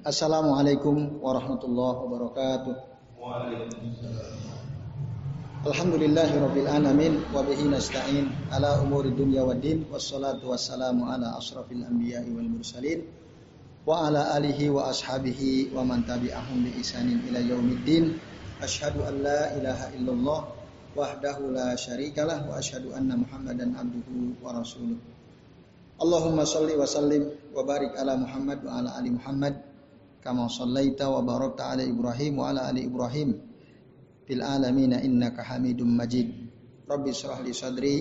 Assalamualaikum warahmatullahi wabarakatuh. Alhamdulillahirabbil alamin wa bihi nasta'in ala umuri dunya waddin wassalatu wassalamu ala asrafil anbiya'i wal mursalin wa ala alihi wa ashabihi wa man tabi'ahum bi isanin ila yaumiddin. Asyhadu an la ilaha illallah wahdahu la syarikalah wa asyhadu anna muhammadan abduhu wa rasuluh Allahumma salli wa sallim wa barik ala Muhammad wa ala ali Muhammad kama sallaita wa barakta ala Ibrahim wa ala ali Ibrahim fil alamin innaka Hamidum Majid. Rabbi shrah li sadri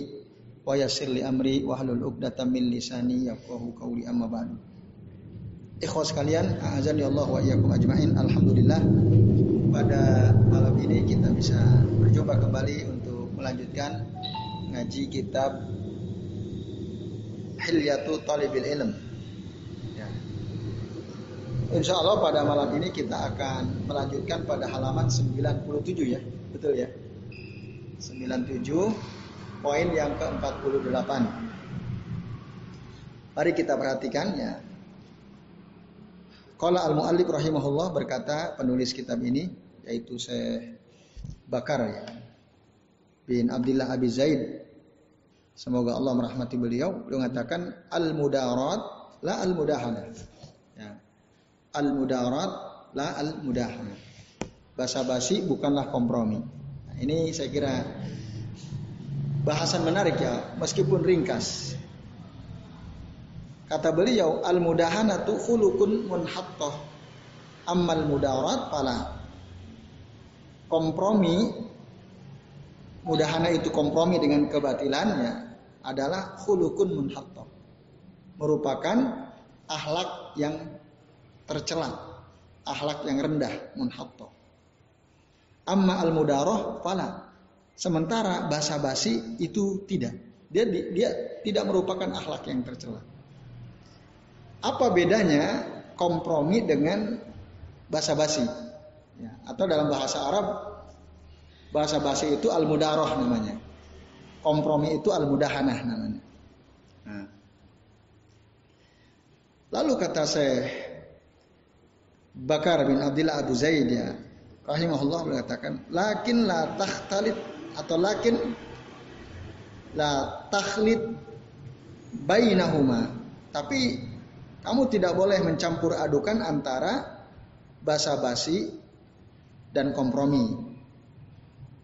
wa yassir li amri wa hlul 'uqdatam min lisani yafqahu qawli amma ba'du. Ikhwas sekalian, azan ya Allah wa iyyakum ajmain. Alhamdulillah pada malam ini kita bisa berjumpa kembali untuk melanjutkan ngaji kitab Hilyatu Talibil Ilm Insya Allah pada malam ini kita akan melanjutkan pada halaman 97 ya, betul ya? 97 poin yang ke-48. Mari kita perhatikan ya. Qala al-muallif rahimahullah berkata penulis kitab ini yaitu Syekh Bakar ya bin Abdullah Abi Zaid Semoga Allah merahmati beliau. Beliau mengatakan al-mudarat la al-mudahanah al-mudarat la al-mudahanah. Basa-basi bukanlah kompromi. Nah, ini saya kira bahasan menarik ya, meskipun ringkas. Kata beliau, al-mudahanatu khulukun munhattah. Ammal mudarat pala. Kompromi mudahana itu kompromi dengan kebatilannya adalah khulukun munhattah. Merupakan akhlak yang tercela, akhlak yang rendah, munhatta. Amma al mudaroh fala. Sementara basa-basi itu tidak. Dia dia tidak merupakan akhlak yang tercela. Apa bedanya kompromi dengan basa-basi? Ya, atau dalam bahasa Arab bahasa basi itu al mudaroh namanya. Kompromi itu al mudahanah namanya. Nah. Lalu kata saya Bakar bin Abdullah Abu Zaid ya rahimahullah mengatakan lakin la takhtalit atau lakin la takhlid bainahuma tapi kamu tidak boleh mencampur adukan antara basa-basi dan kompromi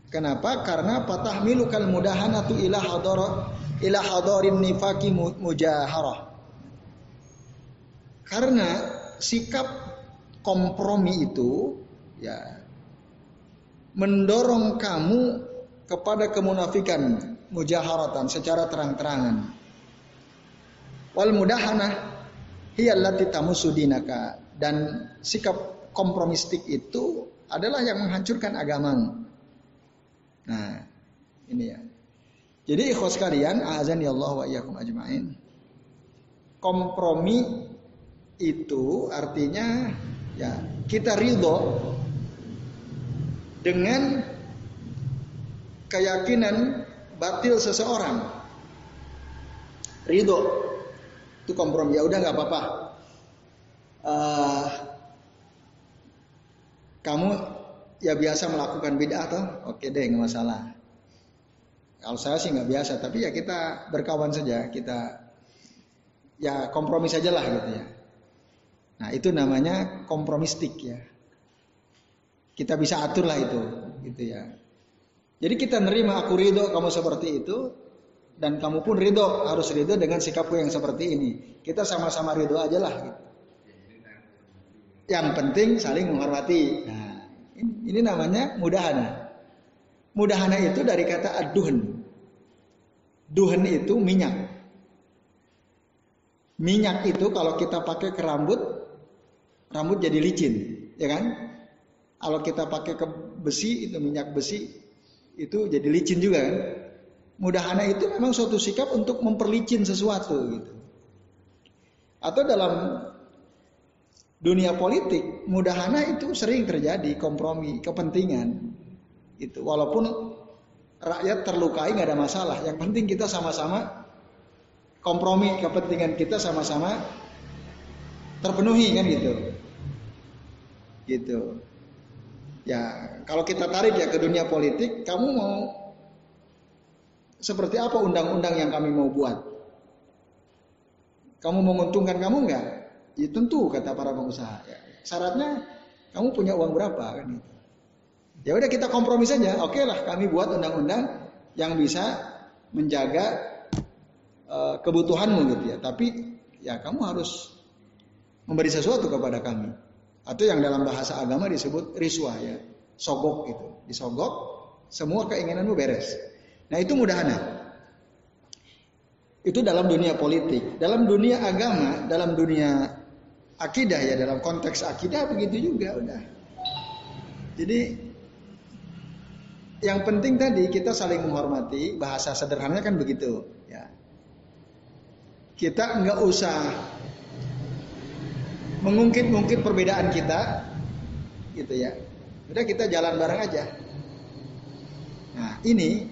kenapa karena patah milukal mudahanatu ila hadara ila hadarin nifaki mujaharah karena sikap kompromi itu ya mendorong kamu kepada kemunafikan mujaharatan secara terang-terangan. Wal mudahanah hiyallati tamusudinaka dan sikap kompromistik itu adalah yang menghancurkan agamamu. Nah, ini ya. Jadi ikhwas kalian, azan ya Allah wa iyyakum ajmain. Kompromi itu artinya ya kita ridho dengan keyakinan batil seseorang ridho itu kompromi ya udah nggak apa-apa uh, kamu ya biasa melakukan bid'ah atau oke deh nggak masalah kalau saya sih nggak biasa tapi ya kita berkawan saja kita ya kompromi saja lah gitu ya Nah itu namanya kompromistik ya. Kita bisa atur lah itu, gitu ya. Jadi kita nerima aku ridho kamu seperti itu, dan kamu pun ridho harus ridho dengan sikapku yang seperti ini. Kita sama-sama ridho aja lah. Gitu. Yang penting saling menghormati. Nah, ini, namanya mudahana. Mudahana itu dari kata aduhan. Duhan itu minyak. Minyak itu kalau kita pakai ke rambut rambut jadi licin, ya kan? Kalau kita pakai ke besi itu minyak besi itu jadi licin juga kan? Mudahana itu memang suatu sikap untuk memperlicin sesuatu gitu. Atau dalam dunia politik, mudahana itu sering terjadi kompromi kepentingan. Itu walaupun rakyat terlukai nggak ada masalah. Yang penting kita sama-sama kompromi kepentingan kita sama-sama terpenuhi kan gitu. Gitu. Ya, kalau kita tarik ya ke dunia politik, kamu mau seperti apa undang-undang yang kami mau buat? Kamu menguntungkan kamu enggak? Ya tentu kata para pengusaha. Ya, syaratnya kamu punya uang berapa kan gitu. Ya udah kita kompromi saja. Oke lah kami buat undang-undang yang bisa menjaga uh, kebutuhanmu gitu ya. Tapi ya kamu harus memberi sesuatu kepada kami. Atau yang dalam bahasa agama disebut riswa ya, sogok itu. Disogok, semua keinginanmu beres. Nah itu mudahana. Itu dalam dunia politik. Dalam dunia agama, dalam dunia akidah ya, dalam konteks akidah begitu juga udah. Jadi yang penting tadi kita saling menghormati, bahasa sederhananya kan begitu ya. Kita nggak usah mengungkit-ungkit perbedaan kita gitu ya. Udah kita jalan bareng aja. Nah, ini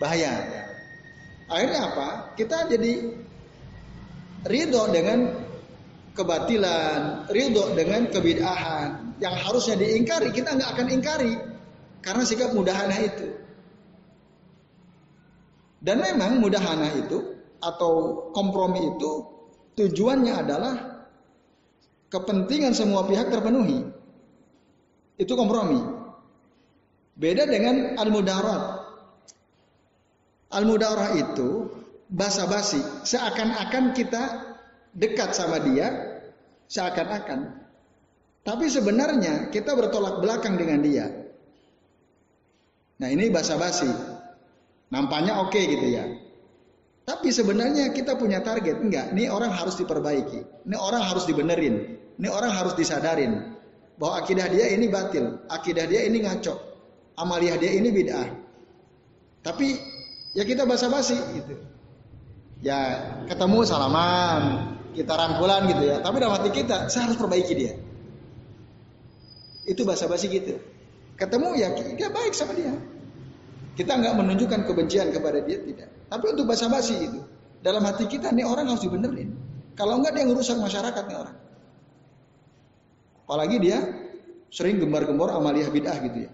bahaya. Akhirnya apa? Kita jadi ridho dengan kebatilan, ridho dengan kebid'ahan yang harusnya diingkari, kita nggak akan ingkari karena sikap mudahana itu. Dan memang mudahana itu atau kompromi itu tujuannya adalah kepentingan semua pihak terpenuhi. Itu kompromi. Beda dengan al-mudarat. Al-mudarat itu basa-basi, seakan-akan kita dekat sama dia, seakan-akan. Tapi sebenarnya kita bertolak belakang dengan dia. Nah ini basa-basi. Nampaknya oke okay gitu ya. Tapi sebenarnya kita punya target. Enggak, ini orang harus diperbaiki. Ini orang harus dibenerin. Ini orang harus disadarin bahwa akidah dia ini batil, akidah dia ini ngaco, amaliah dia ini bid'ah. Tapi ya kita basa-basi gitu. Ya ketemu salaman, kita rangkulan gitu ya. Tapi dalam hati kita, saya harus perbaiki dia. Itu basa-basi gitu. Ketemu ya kita baik sama dia. Kita nggak menunjukkan kebencian kepada dia tidak. Tapi untuk basa-basi itu, dalam hati kita nih orang harus dibenerin. Kalau enggak dia ngerusak masyarakat nih orang. Apalagi dia sering gembar-gembor amaliyah bid'ah gitu ya.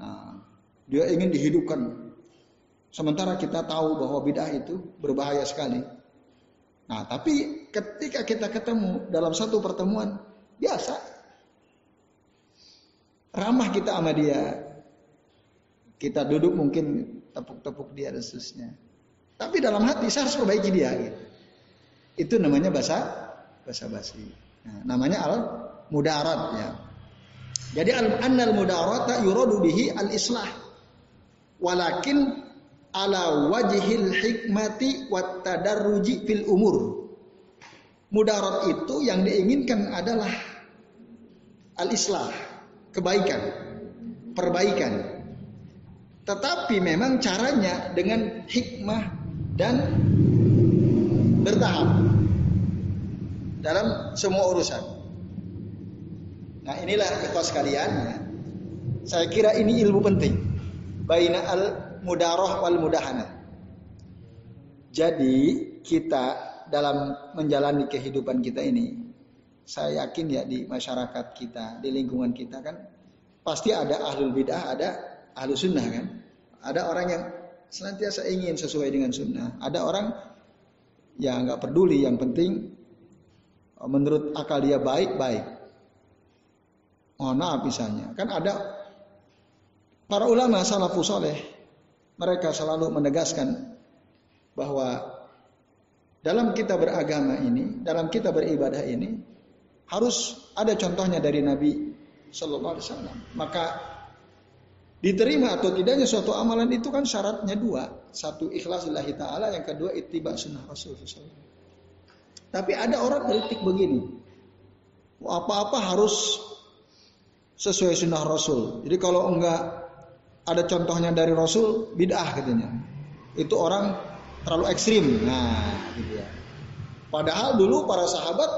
Nah, dia ingin dihidupkan. Sementara kita tahu bahwa bid'ah itu berbahaya sekali. Nah, tapi ketika kita ketemu dalam satu pertemuan biasa, ramah kita sama dia, kita duduk mungkin tepuk-tepuk dia dan seterusnya. Tapi dalam hati saya harus perbaiki dia. Gitu. Itu namanya bahasa bahasa basi. Nah, namanya al mudarat ya. Jadi al annal mudarata yuradu bihi al islah. Walakin ala wajhil hikmati wat tadarruji fil umur. Mudarat itu yang diinginkan adalah al islah, kebaikan, perbaikan. Tetapi memang caranya dengan hikmah dan bertahap dalam semua urusan. Nah inilah ikhwas sekalian. Saya kira ini ilmu penting. Baina al mudaroh wal mudahana. Jadi kita dalam menjalani kehidupan kita ini, saya yakin ya di masyarakat kita, di lingkungan kita kan pasti ada ahlul bidah, ada ahlu sunnah kan. Ada orang yang senantiasa ingin sesuai dengan sunnah. Ada orang yang nggak peduli, yang penting menurut akal dia baik baik. Mohon maaf misalnya. Kan ada para ulama salafus soleh. Mereka selalu menegaskan bahwa dalam kita beragama ini, dalam kita beribadah ini, harus ada contohnya dari Nabi Shallallahu Alaihi Wasallam. Maka diterima atau tidaknya suatu amalan itu kan syaratnya dua. Satu ikhlas lillahi ta'ala, yang kedua ittiba sunnah Rasul Tapi ada orang kritik begini. Apa-apa harus sesuai sunnah Rasul. Jadi kalau enggak ada contohnya dari Rasul, bid'ah katanya. Itu orang terlalu ekstrim. Nah, gitu ya. Padahal dulu para sahabat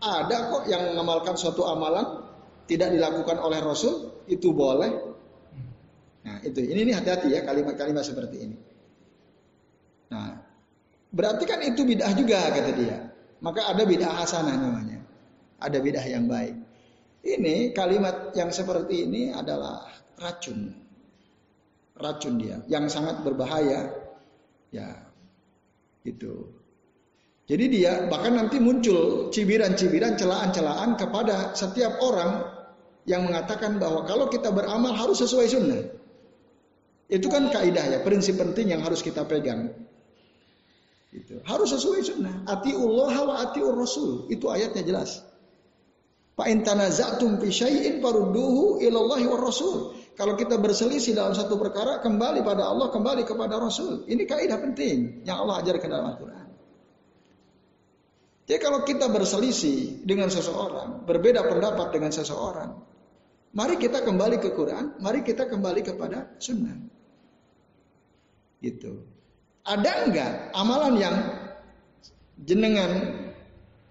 ada kok yang mengamalkan suatu amalan tidak dilakukan oleh Rasul, itu boleh. Nah, itu. Ini nih hati-hati ya kalimat-kalimat seperti ini. Nah, berarti kan itu bid'ah juga kata dia. Maka ada bid'ah hasanah namanya. ada bidah yang baik. Ini kalimat yang seperti ini adalah racun. Racun dia yang sangat berbahaya. Ya. Gitu. Jadi dia bahkan nanti muncul cibiran-cibiran, celaan-celaan kepada setiap orang yang mengatakan bahwa kalau kita beramal harus sesuai sunnah. Itu kan kaidah ya, prinsip penting yang harus kita pegang. Itu. Harus sesuai sunnah. Atiullah wa atiur rasul. Itu ayatnya jelas. Fa in tanaza'tum fi syai'in ilallahi war rasul. Kalau kita berselisih dalam satu perkara, kembali pada Allah, kembali kepada Rasul. Ini kaidah penting yang Allah ajarkan dalam Al-Quran. Jadi kalau kita berselisih dengan seseorang, berbeda pendapat dengan seseorang, mari kita kembali ke Quran, mari kita kembali kepada sunnah. Gitu. Ada enggak amalan yang jenengan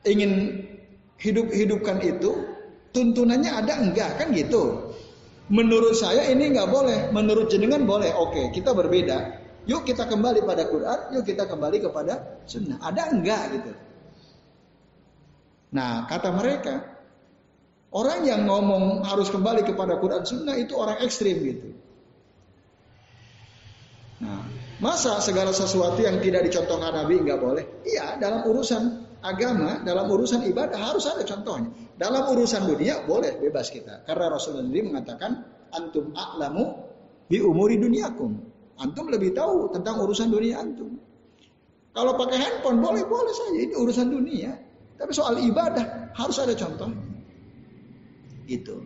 ingin hidup-hidupkan itu, tuntunannya ada enggak kan gitu. Menurut saya ini enggak boleh, menurut jenengan boleh. Oke, kita berbeda. Yuk kita kembali pada Quran, yuk kita kembali kepada sunnah. Ada enggak gitu. Nah, kata mereka, orang yang ngomong harus kembali kepada Quran Sunnah itu orang ekstrim gitu. Nah, masa segala sesuatu yang tidak dicontohkan Nabi nggak boleh? Iya, dalam urusan agama, dalam urusan ibadah harus ada contohnya. Dalam urusan dunia boleh bebas kita. Karena Rasulullah sendiri mengatakan antum a'lamu bi umuri duniakum. Antum lebih tahu tentang urusan dunia antum. Kalau pakai handphone boleh boleh saja ini urusan dunia. Tapi soal ibadah harus ada contoh. Gitu.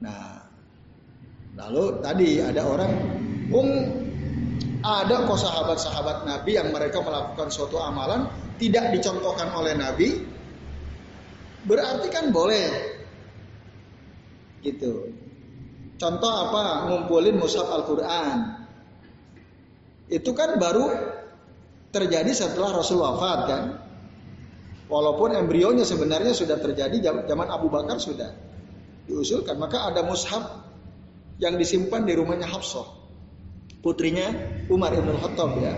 Nah, lalu tadi ada orang, um, ada kok sahabat-sahabat Nabi yang mereka melakukan suatu amalan tidak dicontohkan oleh Nabi, berarti kan boleh. Gitu. Contoh apa? Ngumpulin mushaf Al-Quran. Itu kan baru terjadi setelah Rasul wafat kan. Walaupun embrionya sebenarnya sudah terjadi zaman Abu Bakar sudah diusulkan. Maka ada mushaf yang disimpan di rumahnya Hafsah. Putrinya Umar Ibn Khattab ya.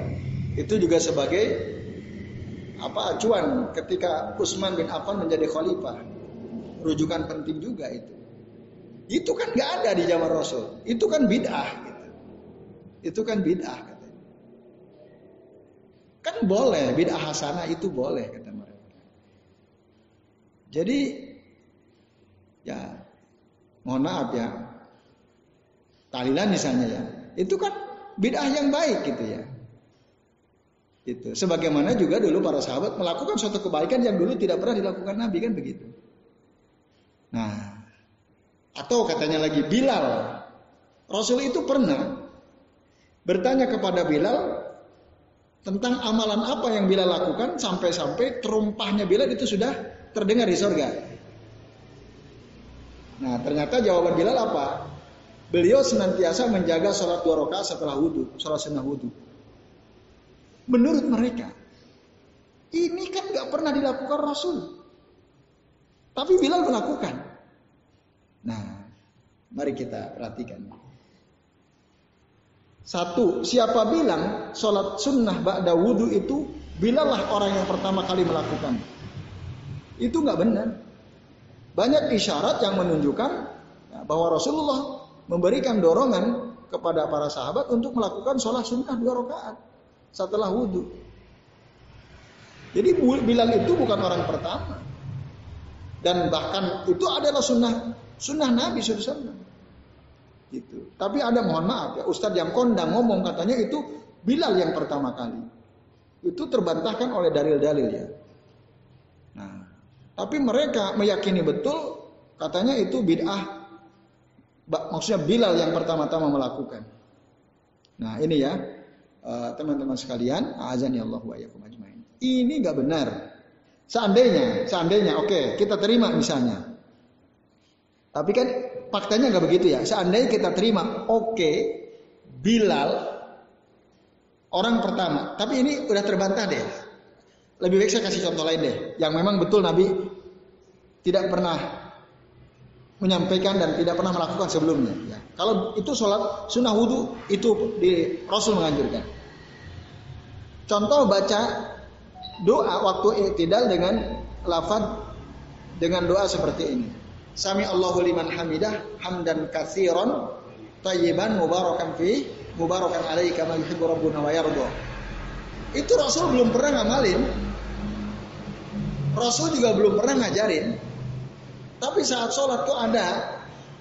Itu juga sebagai apa acuan ketika Utsman bin Affan menjadi khalifah. Rujukan penting juga itu. Itu kan gak ada di zaman Rasul. Itu kan bid'ah gitu. Itu kan bid'ah katanya. Kan boleh bid'ah hasanah itu boleh kata jadi ya mohon maaf ya tahlilan misalnya ya itu kan bid'ah yang baik gitu ya. Itu sebagaimana juga dulu para sahabat melakukan suatu kebaikan yang dulu tidak pernah dilakukan Nabi kan begitu. Nah, atau katanya lagi Bilal. Rasul itu pernah bertanya kepada Bilal tentang amalan apa yang Bilal lakukan sampai-sampai terumpahnya Bilal itu sudah terdengar di sorga. Nah ternyata jawaban Bilal apa? Beliau senantiasa menjaga sholat dua rakaat setelah wudhu, sholat sunnah wudhu. Menurut mereka, ini kan nggak pernah dilakukan Rasul. Tapi Bilal melakukan. Nah, mari kita perhatikan. Satu, siapa bilang sholat sunnah ba'da wudhu itu Bilal lah orang yang pertama kali melakukan. Itu nggak benar. Banyak isyarat yang menunjukkan ya, bahwa Rasulullah memberikan dorongan kepada para sahabat untuk melakukan sholat sunnah dua rakaat setelah wudhu. Jadi Bilal itu bukan orang pertama. Dan bahkan itu adalah sunnah sunnah Nabi SAW. Gitu. Tapi ada mohon maaf ya Ustadz yang kondang ngomong katanya itu Bilal yang pertama kali. Itu terbantahkan oleh dalil-dalil ya. Tapi mereka meyakini betul katanya itu bid'ah. Maksudnya Bilal yang pertama-tama melakukan. Nah ini ya eh, teman-teman sekalian, azan ya Allah wa ajmain. Ini nggak benar. Seandainya, seandainya, oke okay, kita terima misalnya. Tapi kan faktanya nggak begitu ya. Seandainya kita terima, oke, okay, Bilal orang pertama. Tapi ini udah terbantah deh. Lebih baik saya kasih contoh lain deh, yang memang betul Nabi tidak pernah menyampaikan dan tidak pernah melakukan sebelumnya. Ya. Kalau itu sholat sunnah wudhu itu di Rasul menganjurkan. Contoh baca doa waktu iktidal dengan lafad dengan doa seperti ini. Sami Allahu liman hamidah hamdan katsiran tayyiban mubarakan fi mubarakan alaihi kama yuhibbu rabbuna wa yarda. Itu Rasul belum pernah ngamalin. Rasul juga belum pernah ngajarin. Tapi saat sholat tuh ada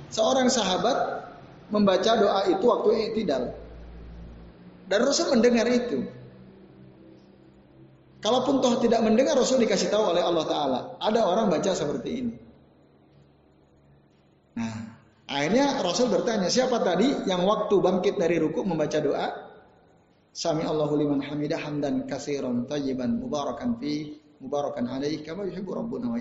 seorang sahabat membaca doa itu waktu tidak. Dan Rasul mendengar itu. Kalaupun toh tidak mendengar Rasul dikasih tahu oleh Allah Ta'ala. Ada orang baca seperti ini. Nah, akhirnya Rasul bertanya, siapa tadi yang waktu bangkit dari ruku membaca doa? Sami Allahu liman hamidah hamdan kasiran tayyiban mubarakan fi mubarakan alaihi kama yuhibbu rabbuna wa.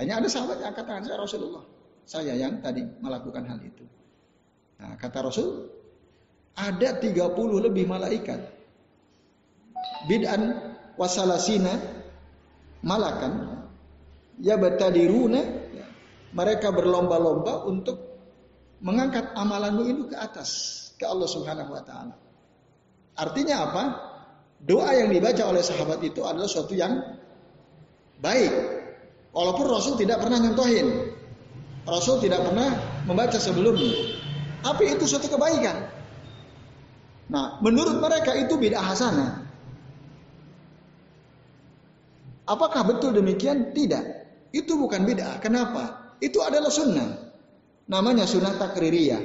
Hanya ada sahabat yang angkat tangan saya Rasulullah. Saya yang tadi melakukan hal itu. Nah, kata Rasul, ada 30 lebih malaikat. Bid'an wasalasina malakan ya batadiruna mereka berlomba-lomba untuk mengangkat amalanmu itu ke atas ke Allah Subhanahu wa taala. Artinya apa? Doa yang dibaca oleh sahabat itu adalah suatu yang baik. Walaupun Rasul tidak pernah nyontohin. Rasul tidak pernah membaca sebelumnya. Tapi itu suatu kebaikan. Nah, menurut mereka itu bid'ah hasanah. Apakah betul demikian? Tidak. Itu bukan bid'ah. Kenapa? Itu adalah sunnah. Namanya sunnah takririyah.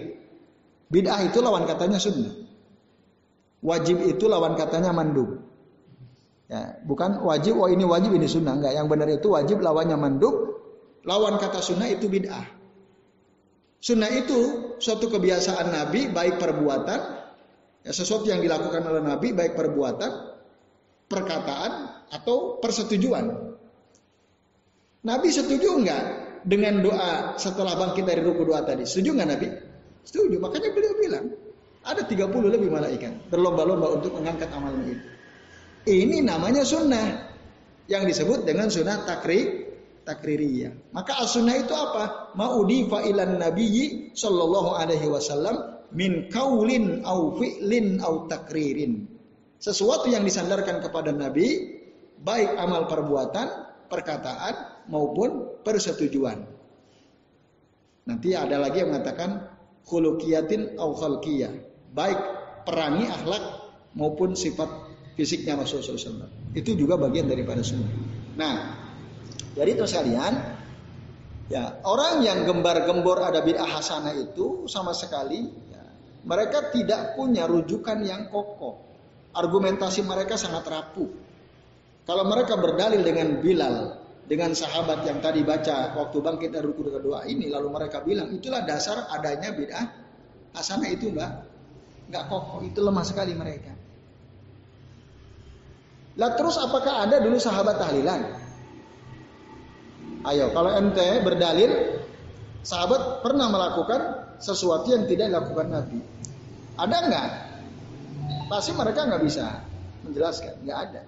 Bid'ah itu lawan katanya sunnah. Wajib itu lawan katanya mandub. Ya, bukan wajib, oh ini wajib, ini sunnah. Enggak, yang benar itu wajib lawannya mandub. Lawan kata sunnah itu bid'ah. Sunnah itu suatu kebiasaan Nabi, baik perbuatan, ya, sesuatu yang dilakukan oleh Nabi, baik perbuatan, perkataan, atau persetujuan. Nabi setuju enggak dengan doa setelah bangkit dari ruku doa tadi? Setuju enggak Nabi? Setuju. Makanya beliau bilang, ada 30 lebih malaikat berlomba-lomba untuk mengangkat amalan itu. Ini namanya sunnah yang disebut dengan sunnah takri takririyah. Maka as-sunnah itu apa? Ma'udifa ilan nabiyyi sallallahu alaihi wasallam min kaulin au fi'lin au takririn. Sesuatu yang disandarkan kepada Nabi baik amal perbuatan, perkataan maupun persetujuan. Nanti ada lagi yang mengatakan khuluqiyatin au khalqiyah. Baik perangi akhlak maupun sifat fisiknya Rasulullah SAW. Itu juga bagian daripada sunnah. Nah, jadi itu sekalian, ya orang yang gembar-gembor ada bid'ah hasanah itu sama sekali ya, mereka tidak punya rujukan yang kokoh. Argumentasi mereka sangat rapuh. Kalau mereka berdalil dengan Bilal, dengan sahabat yang tadi baca waktu bangkit dari ruku kedua ini, lalu mereka bilang itulah dasar adanya bid'ah hasanah itu enggak enggak kokoh, itu lemah sekali mereka. Lah terus apakah ada dulu sahabat tahlilan? Ayo, kalau ente berdalil sahabat pernah melakukan sesuatu yang tidak dilakukan Nabi. Ada enggak? Pasti mereka nggak bisa menjelaskan, nggak ada.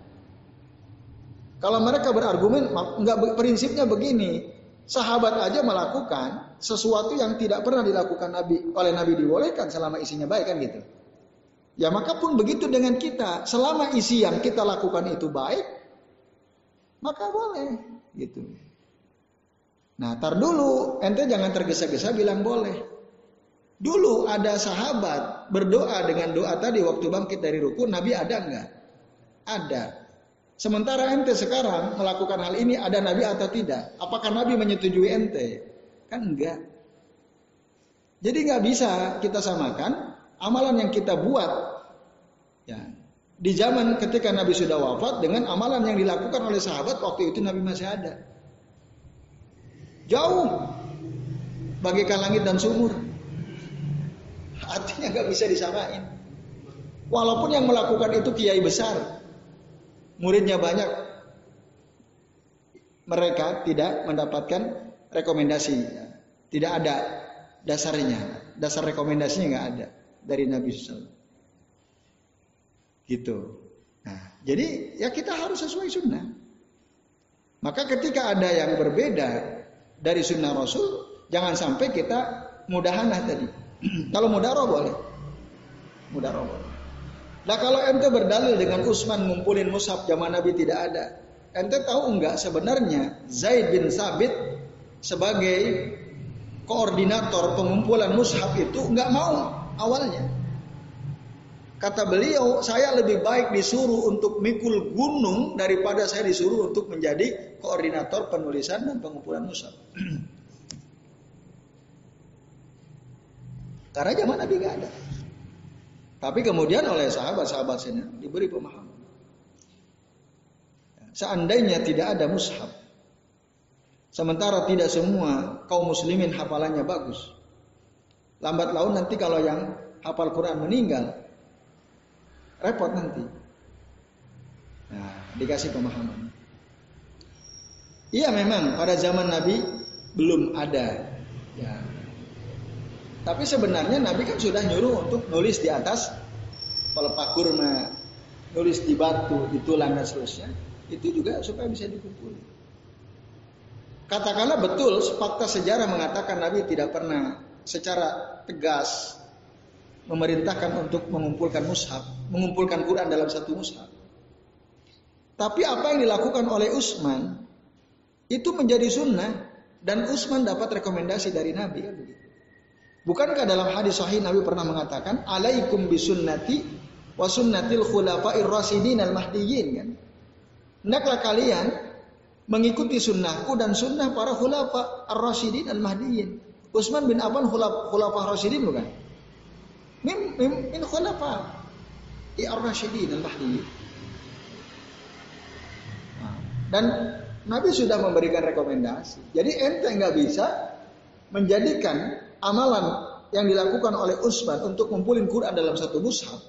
Kalau mereka berargumen, enggak prinsipnya begini, sahabat aja melakukan sesuatu yang tidak pernah dilakukan Nabi oleh Nabi dibolehkan selama isinya baik kan gitu. Ya maka pun begitu dengan kita, selama isi yang kita lakukan itu baik, maka boleh gitu. Nah, tar dulu, ente jangan tergesa-gesa bilang boleh. Dulu ada sahabat berdoa dengan doa tadi waktu bangkit dari rukun, Nabi ada enggak? Ada. Sementara ente sekarang melakukan hal ini ada nabi atau tidak? Apakah nabi menyetujui ente? Kan enggak. Jadi nggak bisa kita samakan amalan yang kita buat ya di zaman ketika Nabi sudah wafat dengan amalan yang dilakukan oleh sahabat waktu itu Nabi masih ada. Jauh bagaikan langit dan sumur. Artinya nggak bisa disamain. Walaupun yang melakukan itu kiai besar, muridnya banyak, mereka tidak mendapatkan rekomendasi. Tidak ada dasarnya, dasar rekomendasinya nggak ada dari Nabi SAW. Gitu. Nah, jadi ya kita harus sesuai sunnah. Maka ketika ada yang berbeda dari sunnah Rasul, jangan sampai kita mudahanah tadi. Kalau mudaroh boleh. Mudaroh boleh. Nah kalau ente berdalil dengan Utsman ngumpulin mushaf zaman Nabi tidak ada. Ente tahu enggak sebenarnya Zaid bin Sabit sebagai koordinator pengumpulan mushaf itu nggak mau awalnya. Kata beliau, saya lebih baik disuruh untuk mikul gunung daripada saya disuruh untuk menjadi koordinator penulisan dan pengumpulan mushaf. Karena zaman Nabi gak ada. Tapi kemudian oleh sahabat-sahabat sini diberi pemahaman. Seandainya tidak ada mushaf, sementara tidak semua kaum muslimin hafalannya bagus, lambat laun nanti kalau yang hafal Quran meninggal, repot nanti. Nah, dikasih pemahaman. Iya memang pada zaman Nabi belum ada. Ya. Tapi sebenarnya Nabi kan sudah nyuruh untuk nulis di atas pelepah kurma, nulis di batu, di tulang dan seterusnya. Itu juga supaya bisa dikumpuli. Katakanlah betul fakta sejarah mengatakan Nabi tidak pernah secara tegas memerintahkan untuk mengumpulkan mushaf, mengumpulkan Quran dalam satu mushaf. Tapi apa yang dilakukan oleh Utsman itu menjadi sunnah dan Utsman dapat rekomendasi dari Nabi kan. Bukankah dalam hadis sahih Nabi pernah mengatakan alaikum bisunnati wa sunnatil khulafa'ir rasidin al mahdiyyin kan. Hendaklah kalian mengikuti sunnahku dan sunnah para khulafa ar-rasyidin al mahdiyyin. Utsman bin Affan khulafa ar-rasyidin bukan? min min, min khulafa ar-rasyidin al-mahdiyyin. Nah, dan Nabi sudah memberikan rekomendasi. Jadi ente nggak bisa menjadikan amalan yang dilakukan oleh Utsman untuk ngumpulin Quran dalam satu mushaf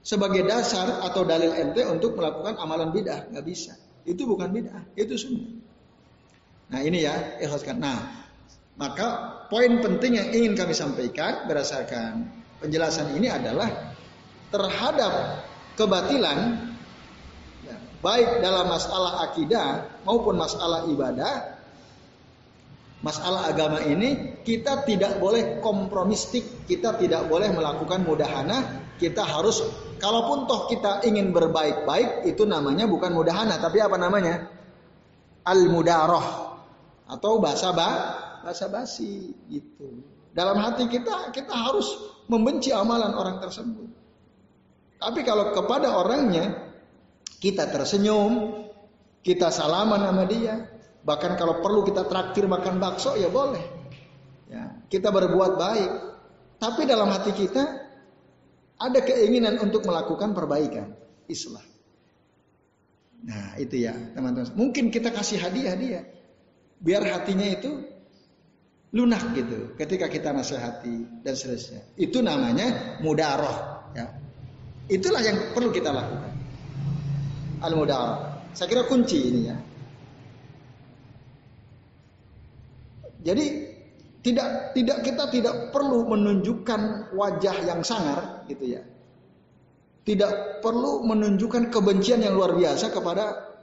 sebagai dasar atau dalil ente untuk melakukan amalan bid'ah nggak bisa. Itu bukan bid'ah, itu sunnah. Nah ini ya, ikhlaskan. Nah, maka poin penting yang ingin kami sampaikan berdasarkan penjelasan ini adalah terhadap kebatilan ya, baik dalam masalah akidah maupun masalah ibadah masalah agama ini kita tidak boleh kompromistik kita tidak boleh melakukan mudahana kita harus kalaupun toh kita ingin berbaik-baik itu namanya bukan mudahana tapi apa namanya? Al mudaroh atau bahasa bah basa-basi gitu. Dalam hati kita kita harus membenci amalan orang tersebut. Tapi kalau kepada orangnya kita tersenyum, kita salaman sama dia, bahkan kalau perlu kita traktir makan bakso ya boleh. Ya, kita berbuat baik. Tapi dalam hati kita ada keinginan untuk melakukan perbaikan, islah. Nah, itu ya, teman-teman. Mungkin kita kasih hadiah dia. Biar hatinya itu lunak gitu ketika kita nasihati dan seterusnya. Itu namanya mudaroh. Ya. Itulah yang perlu kita lakukan. Al mudaroh. Saya kira kunci ini ya. Jadi tidak tidak kita tidak perlu menunjukkan wajah yang sangar gitu ya. Tidak perlu menunjukkan kebencian yang luar biasa kepada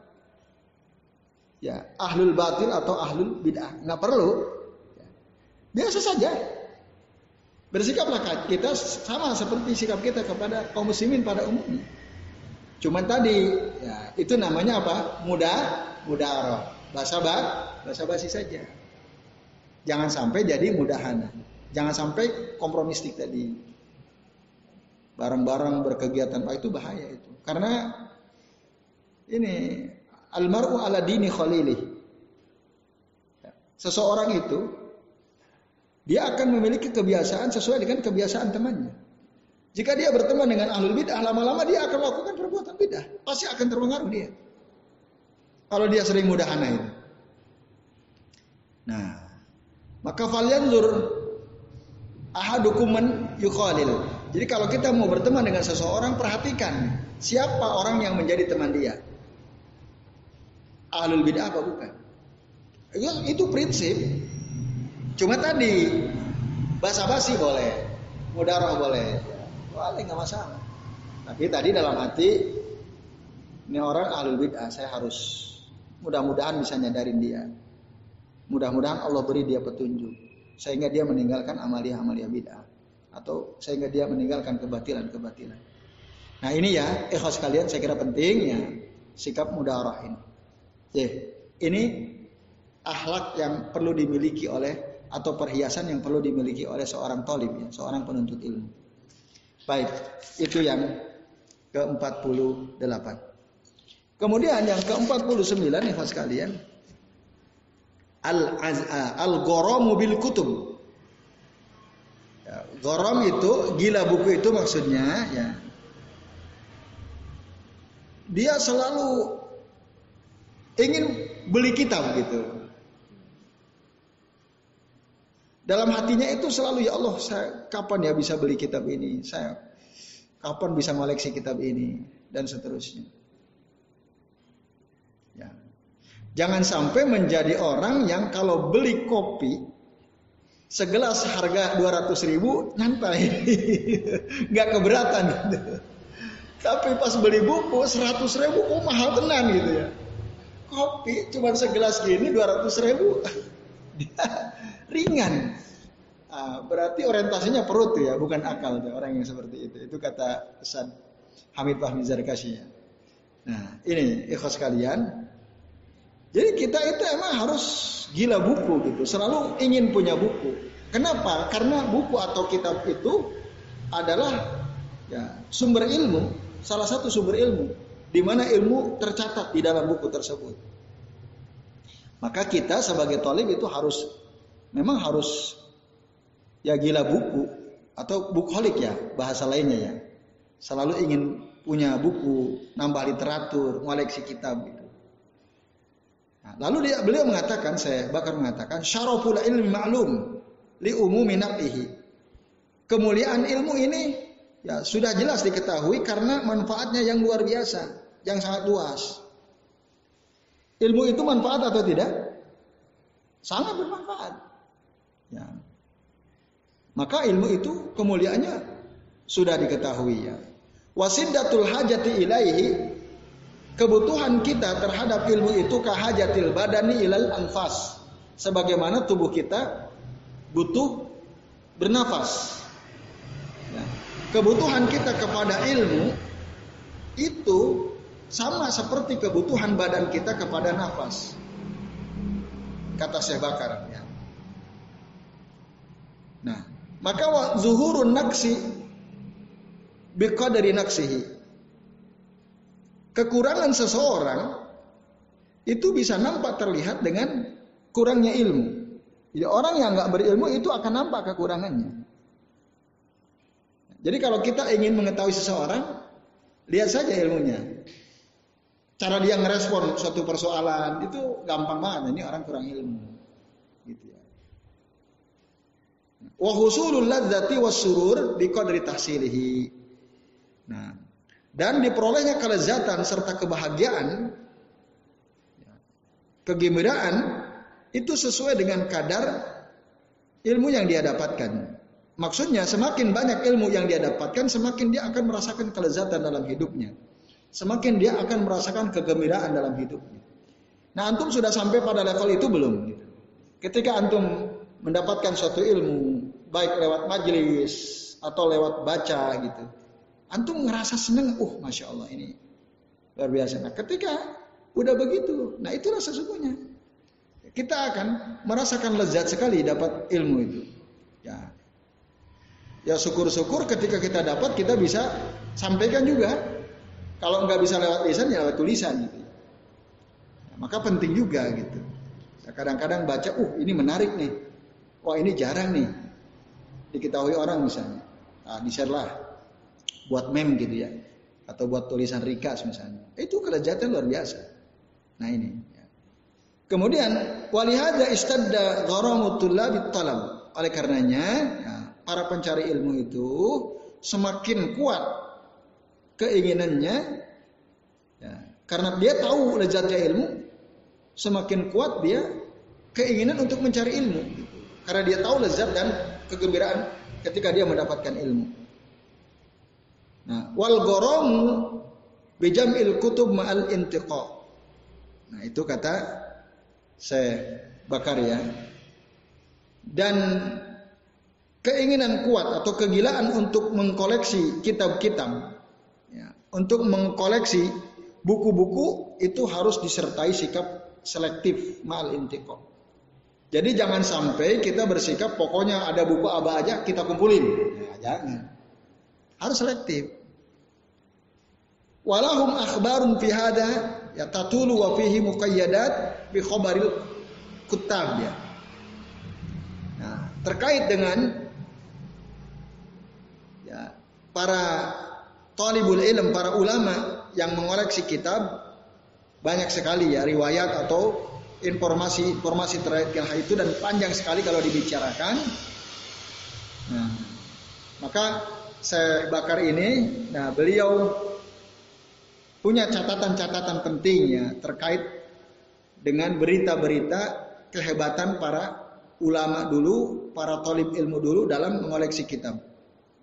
ya ahlul batil atau ahlul bid'ah. Nggak perlu. Biasa saja. Bersikaplah kita sama seperti sikap kita kepada kaum muslimin pada umumnya. Cuman tadi ya, itu namanya apa? Mudah, mudah roh. Bahasa bak, bahasa basi saja. Jangan sampai jadi mudahana. Jangan sampai kompromistik tadi. Barang-barang berkegiatan Pak itu bahaya itu. Karena ini almaru ala dini khalili. Seseorang itu dia akan memiliki kebiasaan sesuai dengan kebiasaan temannya. Jika dia berteman dengan ahlul bidah, lama-lama dia akan melakukan perbuatan bidah. Pasti akan terpengaruh dia. Kalau dia sering mudahana itu. Nah, maka falyanzur ahadukuman yukhalil. Jadi kalau kita mau berteman dengan seseorang, perhatikan siapa orang yang menjadi teman dia. Ahlul bidah apa bukan? Itu, itu prinsip. Cuma tadi basa-basi boleh, mudarah boleh, boleh nggak masalah. Tapi tadi dalam hati ini orang ahlul bid'ah, saya harus mudah-mudahan bisa nyadarin dia. Mudah-mudahan Allah beri dia petunjuk sehingga dia meninggalkan amalia-amalia bid'ah atau sehingga dia meninggalkan kebatilan-kebatilan. Nah ini ya, ikhlas kalian saya kira penting ya sikap mudarah ini. Jadi, ini akhlak yang perlu dimiliki oleh atau perhiasan yang perlu dimiliki oleh seorang tolim ya, seorang penuntut ilmu. Baik, itu yang ke-48. Kemudian yang ke-49 nih sekalian, al al goromu bil kutub. Ya, gorom itu gila buku itu maksudnya ya. Dia selalu ingin beli kitab gitu. Dalam hatinya itu selalu ya Allah, saya kapan ya bisa beli kitab ini? Saya kapan bisa ngoleksi kitab ini dan seterusnya. Ya. Jangan sampai menjadi orang yang kalau beli kopi segelas harga 200 ribu nyantai, nggak keberatan gitu. Tapi pas beli buku 100 ribu, oh mahal tenan gitu ya. Kopi cuma segelas gini 200 ribu, ringan. Ah, berarti orientasinya perut ya, bukan akal tuh, orang yang seperti itu. Itu kata Ustaz Hamid Fahmi Zarkasi. Nah, ini ikhlas kalian. Jadi kita itu emang harus gila buku gitu, selalu ingin punya buku. Kenapa? Karena buku atau kitab itu adalah ya, sumber ilmu, salah satu sumber ilmu, di mana ilmu tercatat di dalam buku tersebut. Maka kita sebagai tolib itu harus memang harus ya gila buku atau bukolik ya bahasa lainnya ya. Selalu ingin punya buku, nambah literatur, ngoleksi kitab gitu. Nah, lalu dia beliau mengatakan, saya bakar mengatakan, syaraful ilmi ma'lum li umumi nafihi. Kemuliaan ilmu ini ya sudah jelas diketahui karena manfaatnya yang luar biasa, yang sangat luas. Ilmu itu manfaat atau tidak? Sangat bermanfaat. Ya. Maka ilmu itu kemuliaannya sudah diketahui ya. Wasidatul hajati ilaihi kebutuhan kita terhadap ilmu itu kahajatil badani ilal anfas. Sebagaimana tubuh kita butuh bernafas. Ya. Kebutuhan kita kepada ilmu itu sama seperti kebutuhan badan kita kepada nafas. Kata Syekh Bakar. Ya. Nah, maka zuhurun naksi dari naksihi. Kekurangan seseorang itu bisa nampak terlihat dengan kurangnya ilmu. Jadi orang yang nggak berilmu itu akan nampak kekurangannya. Jadi kalau kita ingin mengetahui seseorang, lihat saja ilmunya. Cara dia ngerespon suatu persoalan itu gampang banget. Ini orang kurang ilmu. Wa husulul ladzati wasurur biqadri tahsilihi. Nah, dan diperolehnya kelezatan serta kebahagiaan kegembiraan itu sesuai dengan kadar ilmu yang dia dapatkan. Maksudnya semakin banyak ilmu yang dia dapatkan, semakin dia akan merasakan kelezatan dalam hidupnya. Semakin dia akan merasakan kegembiraan dalam hidupnya. Nah, antum sudah sampai pada level itu belum? Ketika antum mendapatkan suatu ilmu, baik lewat majelis atau lewat baca gitu. Antum ngerasa seneng, uh masya Allah ini luar biasa. Nah ketika udah begitu, nah itulah sesungguhnya kita akan merasakan lezat sekali dapat ilmu itu. Ya, ya syukur-syukur ketika kita dapat kita bisa sampaikan juga. Kalau nggak bisa lewat lisan ya lewat tulisan gitu. Nah, maka penting juga gitu. Kadang-kadang baca, uh ini menarik nih. Wah ini jarang nih diketahui orang misalnya. Nah, di share lah buat meme gitu ya atau buat tulisan rikas misalnya. Itu kelezatan luar biasa. Nah ini. Kemudian walihada istadda gharamu tullabi talab. Oleh karenanya ya, para pencari ilmu itu semakin kuat keinginannya ya, karena dia tahu lezatnya ilmu semakin kuat dia keinginan untuk mencari ilmu karena dia tahu lezat dan kegembiraan ketika dia mendapatkan ilmu. Nah, wal goromu il kutub ma'al intiqa. Nah, itu kata saya bakar ya. Dan keinginan kuat atau kegilaan untuk mengkoleksi kitab-kitab ya, untuk mengkoleksi buku-buku itu harus disertai sikap selektif ma'al intiqa Jadi jangan sampai kita bersikap pokoknya ada buku apa aja kita kumpulin. Nah, jangan. Harus selektif. Walahum akhbarun fi hada ya tatulu wa fihi muqayyadat bi khabaril kutab ya. Nah, terkait dengan ya para talibul ilm, para ulama yang mengoreksi kitab banyak sekali ya riwayat atau informasi-informasi terkait hal itu dan panjang sekali kalau dibicarakan. Nah, maka saya bakar ini, nah beliau punya catatan-catatan penting ya terkait dengan berita-berita kehebatan para ulama dulu, para tolib ilmu dulu dalam mengoleksi kitab.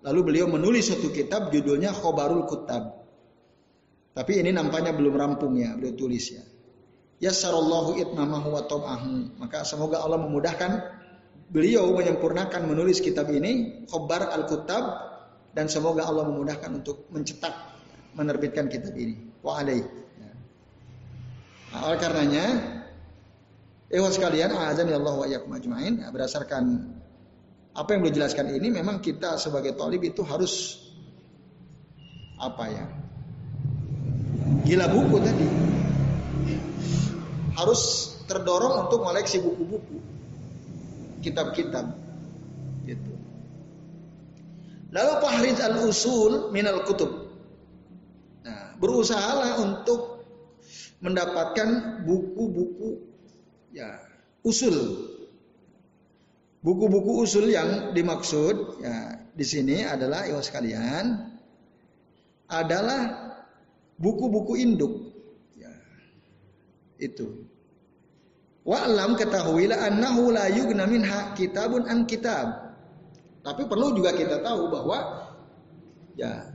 Lalu beliau menulis suatu kitab judulnya Khobarul Kutab. Tapi ini nampaknya belum rampung ya, beliau tulis ya. Yassarallahu itmamahu wa tab'ahu. Maka semoga Allah memudahkan beliau menyempurnakan menulis kitab ini, Khobar Al-Kutab dan semoga Allah memudahkan untuk mencetak menerbitkan kitab ini. Wa alaih. Nah, oleh karenanya Ewa sekalian, azan ya Allah wa ajmain, ya, berdasarkan apa yang beliau jelaskan ini memang kita sebagai talib itu harus apa ya? Gila buku tadi harus terdorong untuk koleksi buku-buku, kitab-kitab. Gitu. Lalu Fahrid al-Usul minal kutub. Nah, berusahalah untuk mendapatkan buku-buku ya usul. Buku-buku usul yang dimaksud ya di sini adalah ya sekalian adalah buku-buku induk itu. Wa'lam ketahuilah annahu la yugna minha kitabun an kitab. Tapi perlu juga kita tahu bahwa ya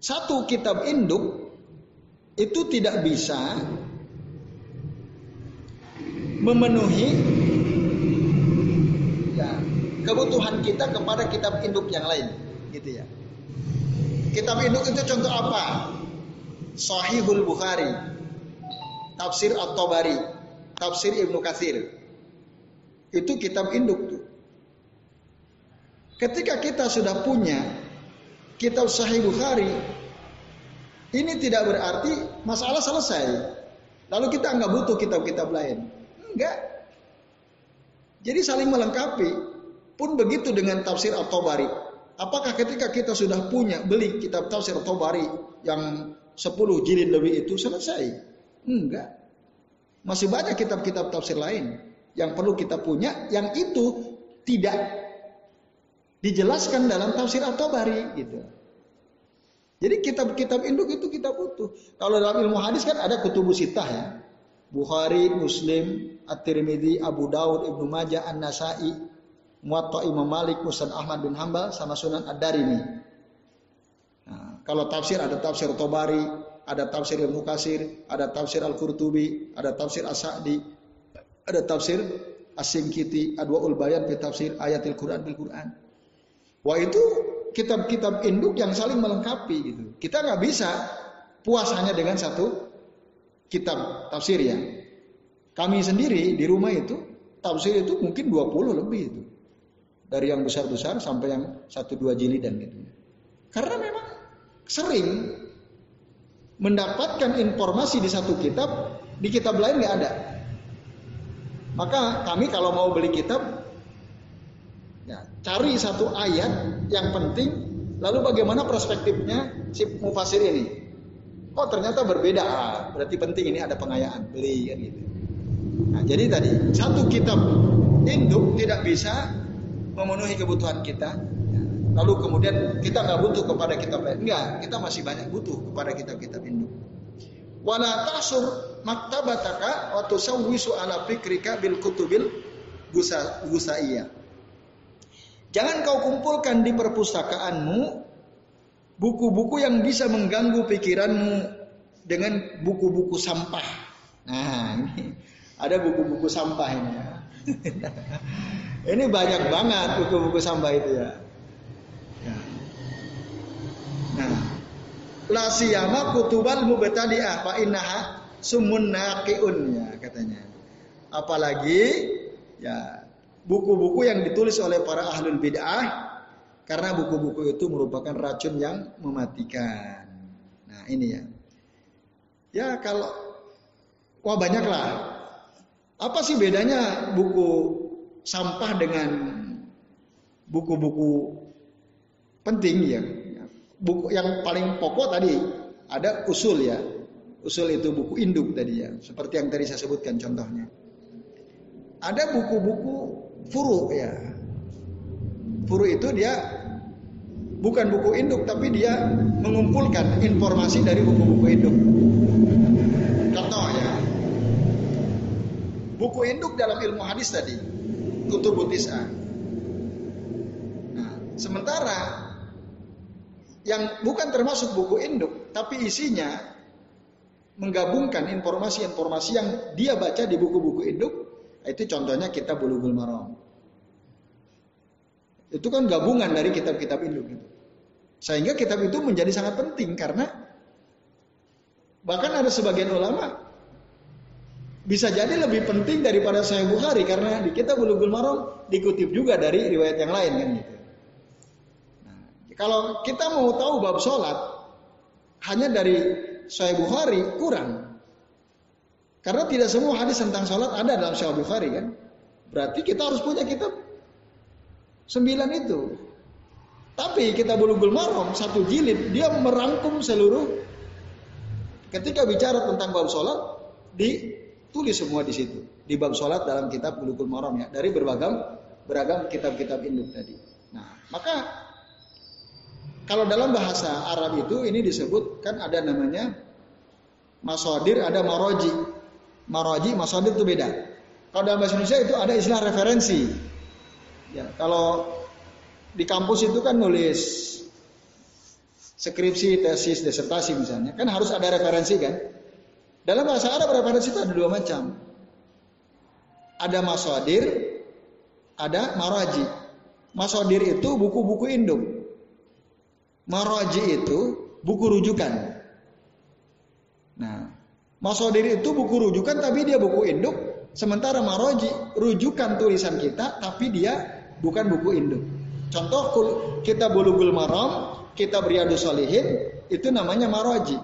satu kitab induk itu tidak bisa memenuhi ya, kebutuhan kita kepada kitab induk yang lain, gitu ya. Kitab induk itu contoh apa? Sahihul Bukhari, tafsir At-Tabari, tafsir Ibnu Katsir. Itu kitab induk tuh. Ketika kita sudah punya kitab Sahih Bukhari, ini tidak berarti masalah selesai. Lalu kita nggak butuh kitab-kitab lain. Enggak. Jadi saling melengkapi. Pun begitu dengan tafsir At-Tabari. Apakah ketika kita sudah punya beli kitab tafsir At-Tabari yang 10 jilid lebih itu selesai? Enggak. Masih banyak kitab-kitab tafsir lain yang perlu kita punya yang itu tidak dijelaskan dalam tafsir At-Tabari gitu. Jadi kitab-kitab induk itu kita butuh. Kalau dalam ilmu hadis kan ada kutubu sitah ya. Bukhari, Muslim, At-Tirmidzi, Abu Daud, Ibnu Majah, An-Nasai, Muwatta Imam Malik, Musnad Ahmad bin Hambal sama Sunan Ad-Darimi. Nah, kalau tafsir ada tafsir Tabari, ada tafsir Ibnu Kasir, ada tafsir Al-Qurtubi, ada tafsir As-Sa'di, ada tafsir As-Singkiti, Adwaul Bayan fi tafsir ayatil Quran bil Quran. Wah itu kitab-kitab induk yang saling melengkapi gitu. Kita nggak bisa puas hanya dengan satu kitab tafsir ya. Kami sendiri di rumah itu tafsir itu mungkin 20 lebih itu. Dari yang besar-besar sampai yang satu dua jilid dan gitu. Karena memang sering mendapatkan informasi di satu kitab, di kitab lain nggak ada. Maka kami kalau mau beli kitab, ya, cari satu ayat yang penting, lalu bagaimana perspektifnya si mufasir ini. Oh ternyata berbeda, ah, berarti penting ini ada pengayaan, beli kan gitu. Nah, jadi tadi satu kitab induk tidak bisa memenuhi kebutuhan kita, Lalu kemudian kita nggak butuh kepada kitab lain. Enggak, kita masih banyak butuh kepada kitab-kitab induk. Wala tasur maktabataka wa tusawwisu ala fikrika bil kutubil gusa gusaiyah. Jangan kau kumpulkan di perpustakaanmu buku-buku yang bisa mengganggu pikiranmu dengan buku-buku sampah. Nah, ini ada buku-buku sampah ini ini banyak banget buku-buku sampah itu ya. La siyama kutubal mubtadi'ah fa innaha sumun naqiun ya katanya. Apalagi ya buku-buku yang ditulis oleh para ahlul bid'ah karena buku-buku itu merupakan racun yang mematikan. Nah, ini ya. Ya kalau wah banyaklah. Apa sih bedanya buku sampah dengan buku-buku penting ya? Buku yang paling pokok tadi ada usul ya. Usul itu buku induk tadi ya, seperti yang tadi saya sebutkan contohnya. Ada buku-buku furu ya. Furu itu dia bukan buku induk tapi dia mengumpulkan informasi dari buku-buku induk. Contoh ya. Buku induk dalam ilmu hadis tadi, Kutubut Tis'ah. Nah, sementara yang bukan termasuk buku induk tapi isinya menggabungkan informasi-informasi yang dia baca di buku-buku induk, itu contohnya kitab Bulughul Maram. Itu kan gabungan dari kitab-kitab induk itu. Sehingga kitab itu menjadi sangat penting karena bahkan ada sebagian ulama bisa jadi lebih penting daripada Sahih Bukhari karena di kitab Bulughul Maram dikutip juga dari riwayat yang lain kan gitu. Kalau kita mau tahu bab sholat hanya dari Sahih Bukhari kurang. Karena tidak semua hadis tentang sholat ada dalam Sahih Bukhari kan. Berarti kita harus punya kitab sembilan itu. Tapi kita bulughul marom satu jilid dia merangkum seluruh ketika bicara tentang bab sholat ditulis semua di situ di bab sholat dalam kitab bulughul marom ya dari berbagai beragam kitab-kitab induk tadi. Nah maka kalau dalam bahasa Arab itu ini disebut kan ada namanya masodir, ada maroji. Maroji, masodir itu beda. Kalau dalam bahasa Indonesia itu ada istilah referensi. Ya, kalau di kampus itu kan nulis skripsi, tesis, disertasi misalnya, kan harus ada referensi kan? Dalam bahasa Arab referensi itu ada dua macam. Ada masodir, ada maroji. Masodir itu buku-buku induk. Maraji itu buku rujukan. Nah, Masodir itu buku rujukan tapi dia buku induk. Sementara Maroji rujukan tulisan kita tapi dia bukan buku induk. Contoh kita Bulughul Maram, kita Riyadus Solihin itu namanya Maroji.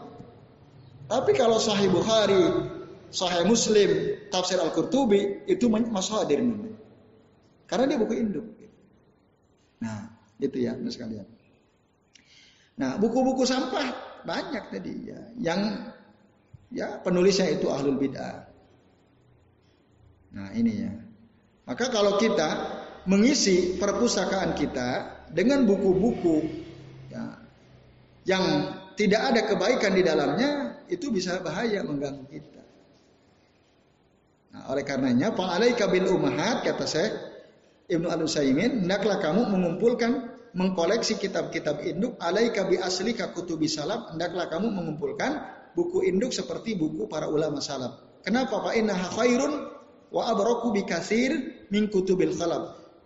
Tapi kalau Sahih Bukhari, Sahih Muslim, Tafsir Al-Qurtubi itu Masodir. Karena dia buku induk. Nah, itu ya, sekalian. Nah, buku-buku sampah banyak tadi ya, yang ya penulisnya itu ahlul bid'ah. Nah, ini ya. Maka kalau kita mengisi perpustakaan kita dengan buku-buku ya, yang tidak ada kebaikan di dalamnya, itu bisa bahaya mengganggu kita. Nah, oleh karenanya, fa'alaika bil umahat kata saya Ibnu Al-Utsaimin, hendaklah kamu mengumpulkan mengkoleksi kitab-kitab induk alaika bi aslika kutubi salaf hendaklah kamu mengumpulkan buku induk seperti buku para ulama salaf. Kenapa? Fa innaha khairun wa abraku bi katsir min kutubil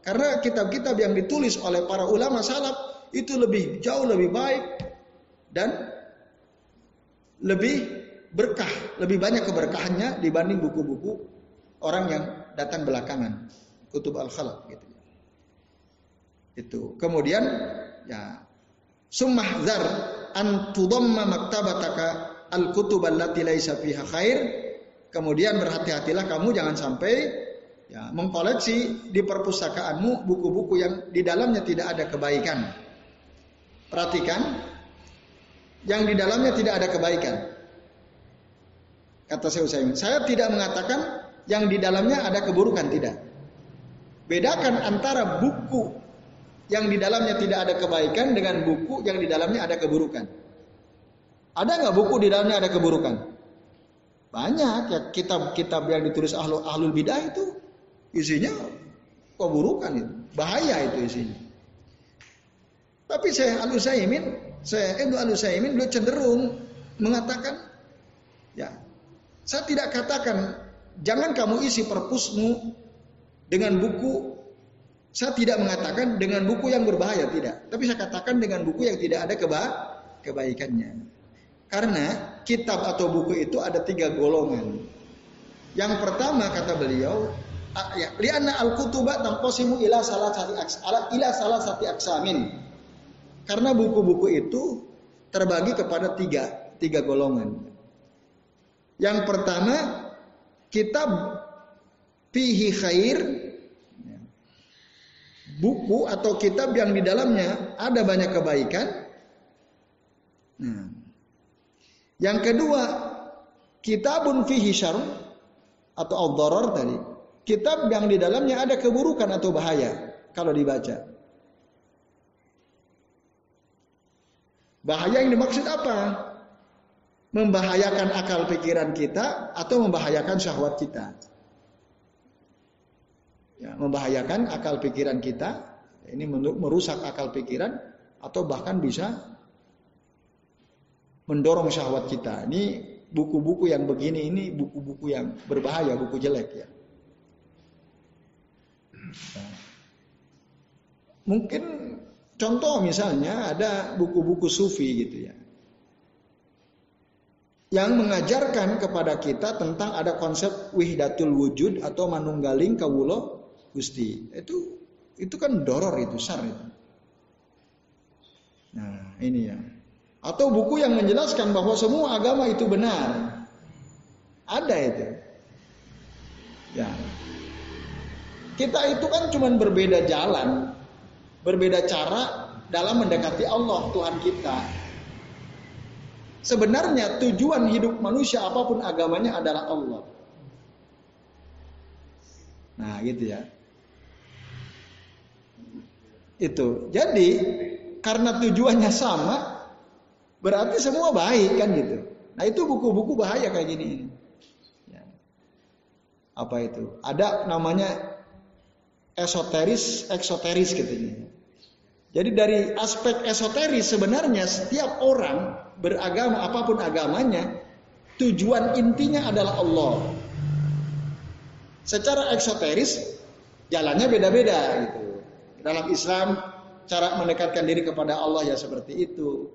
karena kitab-kitab yang ditulis oleh para ulama salaf itu lebih jauh lebih baik dan lebih berkah, lebih banyak keberkahannya dibanding buku-buku orang yang datang belakangan, kutub al-khalaf gitu. Itu. Kemudian ya zar an tudamma maktabataka al-kutub allati laisa fiha khair. Kemudian berhati-hatilah kamu jangan sampai ya mengkoleksi di perpustakaanmu buku-buku yang di dalamnya tidak ada kebaikan. Perhatikan yang di dalamnya tidak ada kebaikan. Kata saya Utsaimin, saya tidak mengatakan yang di dalamnya ada keburukan tidak. Bedakan antara buku yang di dalamnya tidak ada kebaikan dengan buku yang di dalamnya ada keburukan. Ada nggak buku di dalamnya ada keburukan? Banyak ya kitab-kitab yang ditulis ahlul, ahlul bidah itu isinya keburukan itu, bahaya itu isinya. Tapi saya Al Utsaimin, saya Ibnu Al Utsaimin beliau cenderung mengatakan ya, saya tidak katakan jangan kamu isi perpusmu dengan buku saya tidak mengatakan dengan buku yang berbahaya, tidak. Tapi saya katakan dengan buku yang tidak ada keba kebaikannya. Karena kitab atau buku itu ada tiga golongan. Yang pertama kata beliau, ya, lianna al-kutuba tanqasimu ila salah satu ila salah satu aksamin. Karena buku-buku itu terbagi kepada tiga, tiga golongan. Yang pertama, kitab fihi khair, buku atau kitab yang di dalamnya ada banyak kebaikan. Nah. Yang kedua, kitabun fihi syarr atau al tadi. Kitab yang di dalamnya ada keburukan atau bahaya kalau dibaca. Bahaya yang dimaksud apa? Membahayakan akal pikiran kita atau membahayakan syahwat kita. Ya, membahayakan akal pikiran kita, ini merusak akal pikiran atau bahkan bisa mendorong syahwat kita. Ini buku-buku yang begini ini buku-buku yang berbahaya, buku jelek ya. Mungkin contoh misalnya ada buku-buku sufi gitu ya. Yang mengajarkan kepada kita tentang ada konsep wihdatul wujud atau manunggaling kawulo gusti. Itu itu kan doror itu, sar itu. Nah ini ya. Atau buku yang menjelaskan bahwa semua agama itu benar. Ada itu. Ya, kita itu kan cuma berbeda jalan, berbeda cara dalam mendekati Allah Tuhan kita. Sebenarnya tujuan hidup manusia apa pun agamanya adalah Allah. Nah, gitu ya. Itu. Jadi, karena tujuannya sama, berarti semua baik kan gitu. Nah, itu buku-buku bahaya kayak gini. Ya. Apa itu? Ada namanya esoteris, eksoteris gitu. Jadi dari aspek esoteris sebenarnya setiap orang beragama apa pun agamanya tujuan intinya adalah Allah. Secara eksoteris jalannya beda-beda gitu. Dalam Islam cara mendekatkan diri kepada Allah ya seperti itu.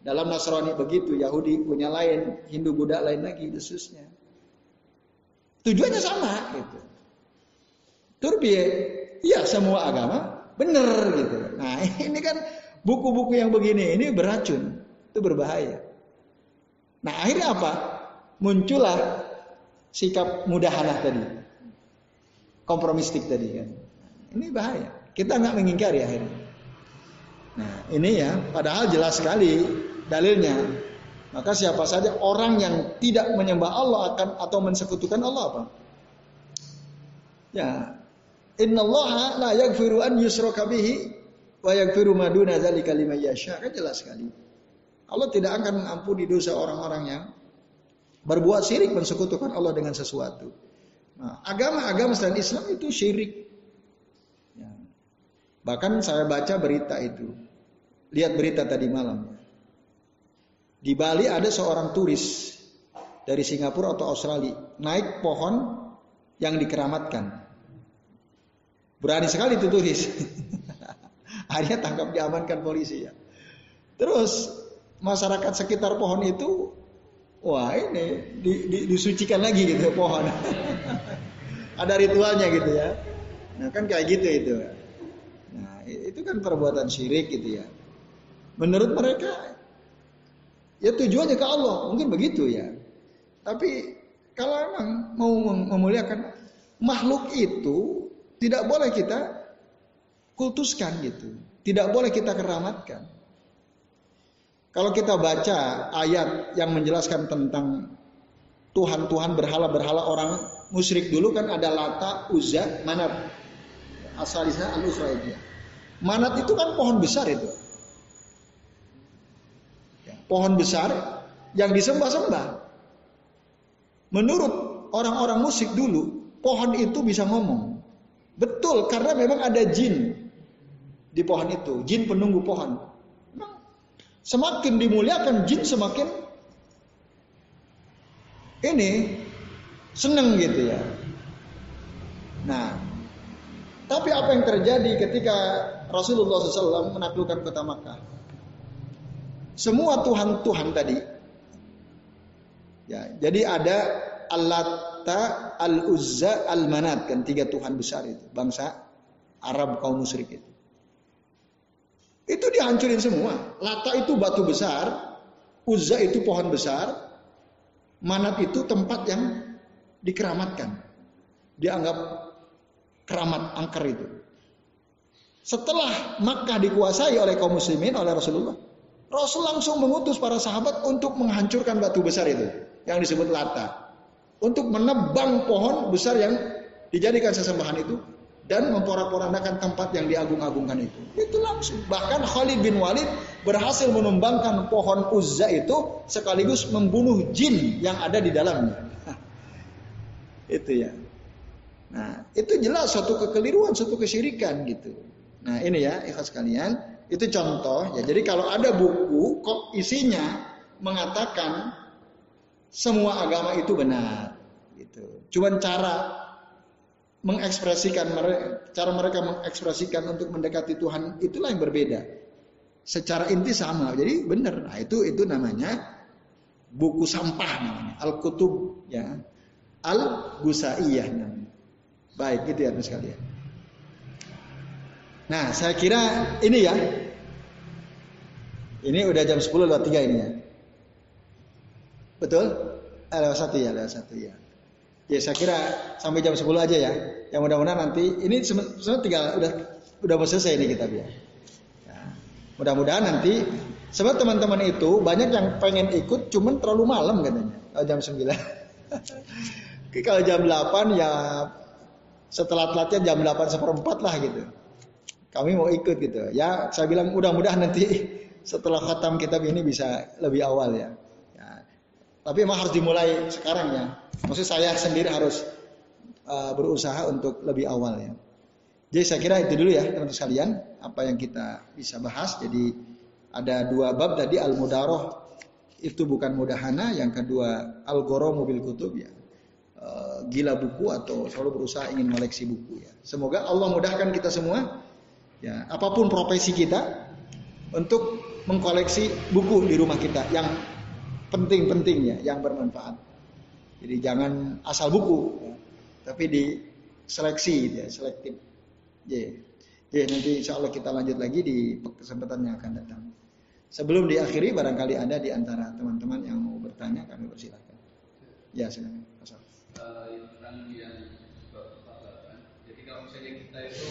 Dalam Nasrani begitu, Yahudi punya lain, Hindu Buddha lain lagi khususnya. Tujuannya sama gitu. Turbie, iya semua agama benar gitu. Nah ini kan buku-buku yang begini ini beracun, itu berbahaya. Nah akhirnya apa? Muncullah sikap mudahanah tadi, kompromistik tadi kan. Ini bahaya. Kita nggak mengingkari akhirnya. Nah ini ya, padahal jelas sekali dalilnya. Maka siapa saja orang yang tidak menyembah Allah akan atau mensekutukan Allah apa? Ya, Innallaha la yaghfiru an yusraka bihi wa yaghfiru ma duna dzalika liman yasha. Kan jelas sekali. Allah tidak akan mengampuni dosa orang-orang yang berbuat syirik mensekutukan Allah dengan sesuatu. Nah, agama-agama selain Islam itu syirik. Bahkan saya baca berita itu. Lihat berita tadi malam. Di Bali ada seorang turis dari Singapura atau Australia naik pohon yang dikeramatkan. Berani sekali itu turis. Akhirnya tangkap diamankan polisi ya. Terus masyarakat sekitar pohon itu, wah ini di, di, disucikan lagi gitu pohon. Ada ritualnya gitu ya. Nah kan kayak gitu itu. Kan perbuatan syirik gitu ya. Menurut mereka ya tujuannya ke Allah mungkin begitu ya. Tapi kalau emang mau memuliakan makhluk itu tidak boleh kita kultuskan gitu. Tidak boleh kita keramatkan. Kalau kita baca ayat yang menjelaskan tentang Tuhan-Tuhan berhala-berhala orang musyrik dulu kan ada Lata, Uzza, Manat. Asalnya al itu. Manat itu kan pohon besar itu. Pohon besar yang disembah-sembah. Menurut orang-orang musik dulu, pohon itu bisa ngomong. Betul, karena memang ada jin di pohon itu, jin penunggu pohon. Semakin dimuliakan jin semakin ini seneng gitu ya. Nah, tapi apa yang terjadi ketika Rasulullah SAW menaklukkan kota Makkah? Semua Tuhan-Tuhan tadi, ya, jadi ada Al-Latta, Al-Uzza, Al-Manat kan tiga Tuhan besar itu bangsa Arab kaum musyrik itu. Itu dihancurin semua. Lata itu batu besar, Uzza itu pohon besar, Manat itu tempat yang dikeramatkan. Dianggap keramat angker itu. Setelah Makkah dikuasai oleh kaum muslimin oleh Rasulullah, Rasul langsung mengutus para sahabat untuk menghancurkan batu besar itu yang disebut Lata. Untuk menebang pohon besar yang dijadikan sesembahan itu dan memporak-porandakan tempat yang diagung-agungkan itu. Itu langsung. Bahkan Khalid bin Walid berhasil menumbangkan pohon Uzza itu sekaligus membunuh jin yang ada di dalamnya. itu ya. Nah, itu jelas suatu kekeliruan, suatu kesyirikan gitu. Nah, ini ya, ikhlas kalian, itu contoh ya. Jadi kalau ada buku kok isinya mengatakan semua agama itu benar gitu. Cuman cara mengekspresikan cara mereka mengekspresikan untuk mendekati Tuhan itulah yang berbeda. Secara inti sama, jadi benar. Nah, itu itu namanya buku sampah namanya, al-kutub ya. Al-Gusaiyah namanya. Baik, gitu ya terus sekalian. Nah, saya kira ini ya. Ini udah jam 10 lewat 3 ini ya. Betul? Eh, lewat 1 ya, lewat 1 ya. Ya saya kira sampai jam 10 aja ya. Yang mudah-mudahan nanti ini sebenarnya tinggal udah udah mau selesai ini kita ya. ya. Mudah-mudahan nanti sebab teman-teman itu banyak yang pengen ikut cuman terlalu malam katanya. Oh, jam 9. Kalau jam 8 ya setelah latihan jam 8 seperempat lah gitu. Kami mau ikut gitu. Ya saya bilang mudah-mudahan nanti setelah khatam kitab ini bisa lebih awal ya. ya. Tapi emang harus dimulai sekarang ya. Maksud saya sendiri harus uh, berusaha untuk lebih awal ya. Jadi saya kira itu dulu ya teman-teman sekalian apa yang kita bisa bahas. Jadi ada dua bab tadi al mudaroh itu bukan mudahana, yang kedua al goro mobil kutub ya. Gila buku atau selalu berusaha ingin koleksi buku ya. Semoga Allah mudahkan kita semua ya apa pun profesi kita untuk mengkoleksi buku di rumah kita yang penting-penting ya, yang bermanfaat. Jadi jangan asal buku, ya. tapi diseleksi, ya, selektif. Ya. Jadi nanti insya Allah kita lanjut lagi di kesempatan yang akan datang. Sebelum diakhiri, barangkali ada di antara teman-teman yang mau bertanya, kami persilahkan. Ya, silakan. Yang jadi kalau misalnya kita itu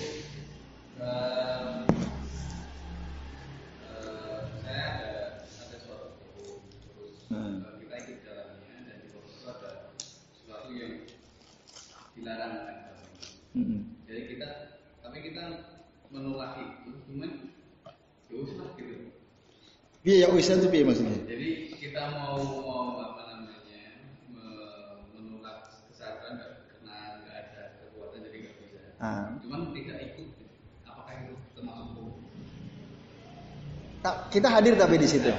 uh, uh, saya ada ada suatu terus hmm. dilarang hmm. jadi kita tapi kita menolak itu cuman ya usah gitu Iya, ya usah itu maksudnya? Jadi kita mau mau apa namanya menolak kesadaran karena nggak ada kekuatan jadi nggak bisa. Ah. Cuman tidak ikut. Apakah itu termasuk kita hadir tapi di situ.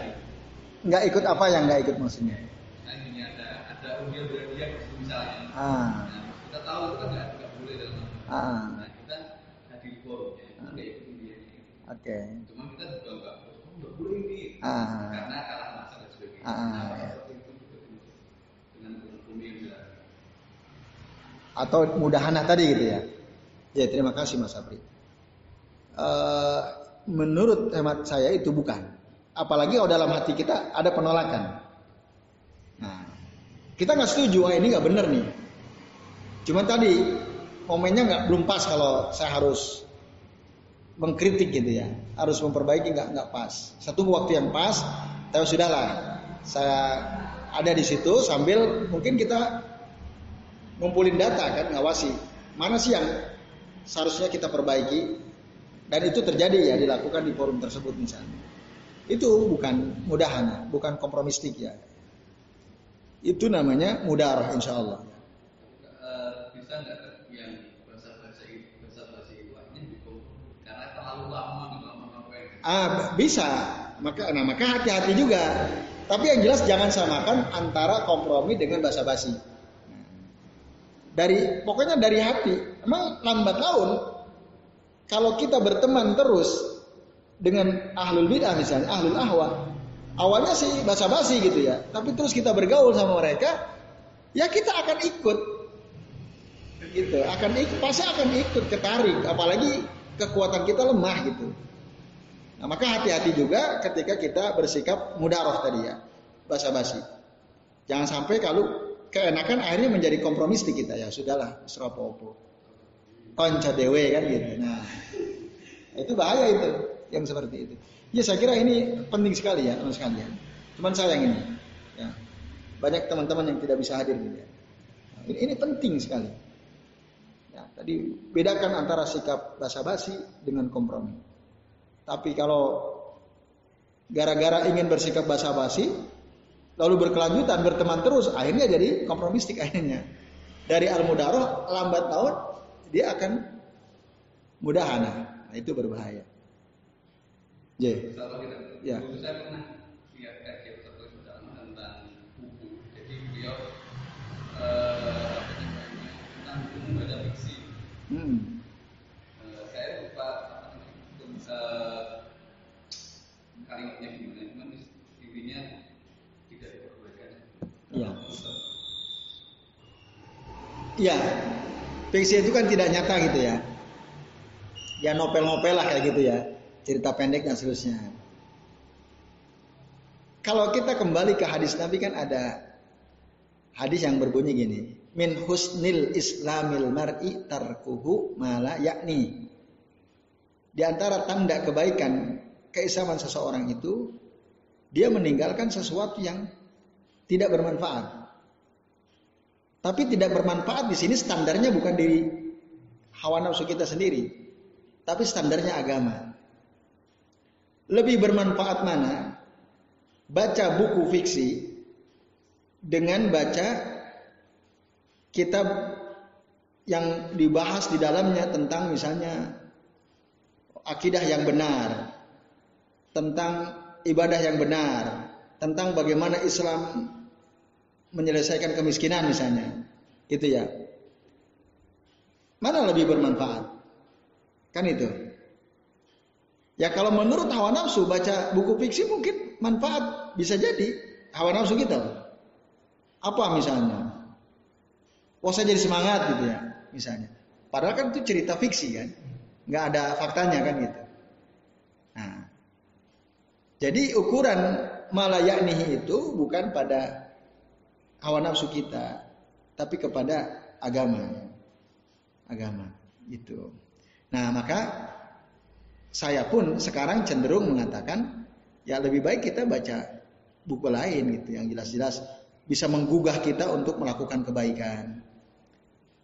Nggak ikut apa yang nggak ikut maksudnya? Nah ini ada ada undian berhadiah misalnya. Ah. Nah, tahu itu kan nggak nggak boleh dalam ah. nah kita hadir forumnya itu nggak ikut dia oke okay. cuma kita juga nggak nggak boleh ini ah. karena kalah masa dan sebagainya ah. nah, ya. itu dengan hukum yang atau mudahana tadi gitu ya ya terima kasih Mas Abri uh, menurut hemat saya itu bukan. Apalagi kalau dalam hati kita ada penolakan. Nah kita nggak setuju ah ini nggak benar nih. Cuma tadi momennya nggak belum pas kalau saya harus mengkritik gitu ya, harus memperbaiki nggak nggak pas. Satu waktu yang pas, tapi sudahlah, saya ada di situ sambil mungkin kita ngumpulin data kan ngawasi. Mana sih yang seharusnya kita perbaiki. Dan itu terjadi ya dilakukan di forum tersebut misalnya. Itu bukan mudahan bukan kompromistik ya. Itu namanya mudarah insya Allah bisa nggak yang bahasa bahasa itu bahasa bahasa itu karena terlalu lama Ah bisa, maka nah maka hati-hati juga. Tapi yang jelas jangan samakan antara kompromi dengan bahasa basi. Dari pokoknya dari hati. Emang lambat laun kalau kita berteman terus dengan ahlul bidah misalnya, ahlul ahwa, awalnya sih basa basi gitu ya. Tapi terus kita bergaul sama mereka, ya kita akan ikut gitu akan ikut pasti akan ikut ketarik apalagi kekuatan kita lemah gitu nah maka hati-hati juga ketika kita bersikap mudaroh tadi ya basa-basi jangan sampai kalau keenakan akhirnya menjadi kompromis di kita. Ya sudahlah seropo konco dewe kan gitu. Nah itu bahaya itu yang seperti itu. Ya saya kira ini penting sekali ya teman sekalian. Cuman sayang ini ya. Banyak teman-teman yang tidak bisa hadir. Gitu ya. ini, ini penting sekali. Ya, tadi bedakan antara sikap basa-basi dengan kompromi. Tapi kalau gara-gara ingin bersikap basa-basi, lalu berkelanjutan berteman terus, akhirnya jadi kompromistik akhirnya. Dari al-mudaroh lambat tahun dia akan mudahana. Nah, itu berbahaya. J. Ya. Saya pernah lihat kajian tentang buku. Jadi beliau uh, membaca fiksi. Hmm. Uh, saya lupa uh, kalimatnya gimana, cuman intinya tidak diperbolehkan. Iya. Iya. Fiksi itu kan tidak nyata gitu ya. Ya novel-novel lah kayak gitu ya. Cerita pendek dan seterusnya. Kalau kita kembali ke hadis Nabi kan ada hadis yang berbunyi gini min husnil islamil mar'i tarkuhu mala yakni. Di antara tanda kebaikan keislaman seseorang itu dia meninggalkan sesuatu yang tidak bermanfaat. Tapi tidak bermanfaat di sini standarnya bukan di hawa nafsu kita sendiri, tapi standarnya agama. Lebih bermanfaat mana? Baca buku fiksi dengan baca kitab yang dibahas di dalamnya tentang misalnya akidah yang benar, tentang ibadah yang benar, tentang bagaimana Islam menyelesaikan kemiskinan misalnya. Gitu ya. Mana lebih bermanfaat? Kan itu. Ya kalau menurut hawa nafsu baca buku fiksi mungkin manfaat bisa jadi hawa nafsu kita. Apa misalnya? oh saya jadi semangat gitu ya misalnya. Padahal kan itu cerita fiksi kan, nggak ada faktanya kan gitu. Nah, jadi ukuran malayaknihi itu bukan pada hawa nafsu kita, tapi kepada agama, agama itu. Nah maka saya pun sekarang cenderung mengatakan ya lebih baik kita baca buku lain gitu yang jelas-jelas bisa menggugah kita untuk melakukan kebaikan